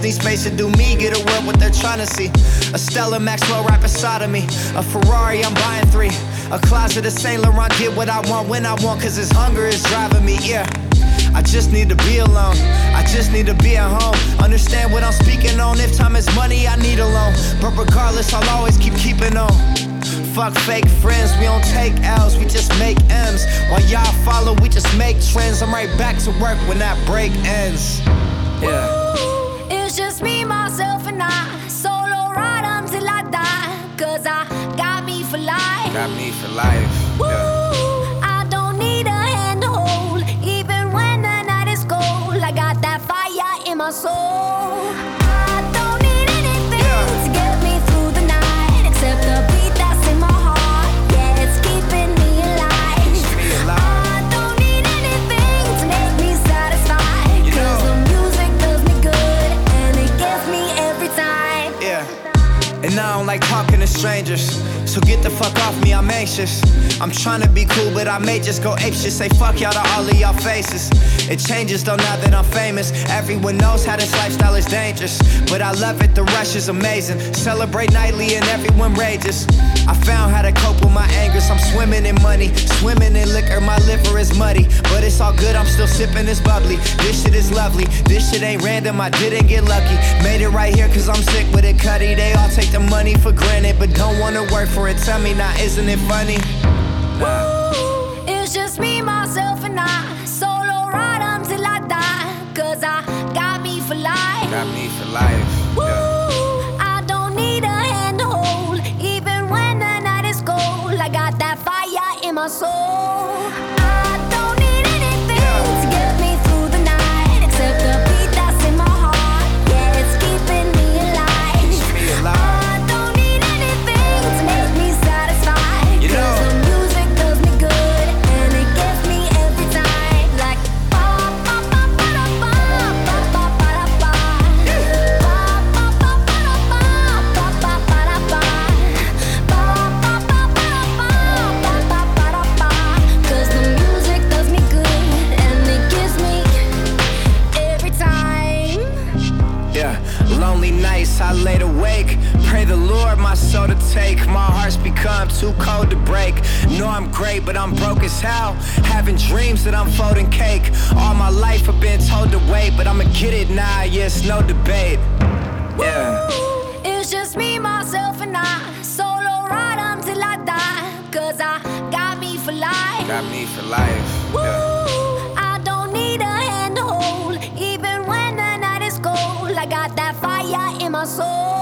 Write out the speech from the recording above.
just need space to do me. Get away what they're trying to see. A Stella Maxwell right beside of me. A Ferrari, I'm buying three. A closet of Saint Laurent. Get what I want when I want. Cause this hunger is driving me. Yeah. I just need to be alone. I just need to be at home. Understand what I'm speaking on. If time is money, I need a loan. But regardless, I'll always keep keeping on. Fuck fake friends, we don't take L's, we just make M's. While y'all follow, we just make trends. I'm right back to work when that break ends. Yeah. It's just me, myself, and I. Solo ride until I die. Cause I got me for life. Got me for life. Yeah. I don't need a hand to hold. Even when the night is cold, I got that fire in my soul. Strangers. So get the fuck off me, I'm anxious. I'm trying to be cool, but I may just go ape shit. Say fuck y'all to all of y'all faces. It changes though now that I'm famous. Everyone knows how this lifestyle is dangerous. But I love it, the rush is amazing. Celebrate nightly and everyone rages. I found how to cope with my anger. I'm swimming in money, swimming in liquor. My liver is muddy, but it's all good. I'm still sipping this bubbly. This shit is lovely. This shit ain't random. I didn't get lucky. Made it right here cause I'm sick with it, cutty. They all take the money for granted, but don't wanna work for it. Tell me now, isn't it funny? It's just me, myself, and I. Solo ride until I die. Cause I got me for life. Got me for life. Yeah. I don't need a hand to hold. Even when the night is cold, I got that fire in my soul. I'm broke as hell. Having dreams that I'm folding cake. All my life I've been told to wait, but I'ma get it now, yes, no debate. Yeah. it's just me, myself, and I. Solo ride until I die. Cause I got me for life. Got me for life. Yeah. I don't need a hand to hold. Even when the night is cold, I got that fire in my soul.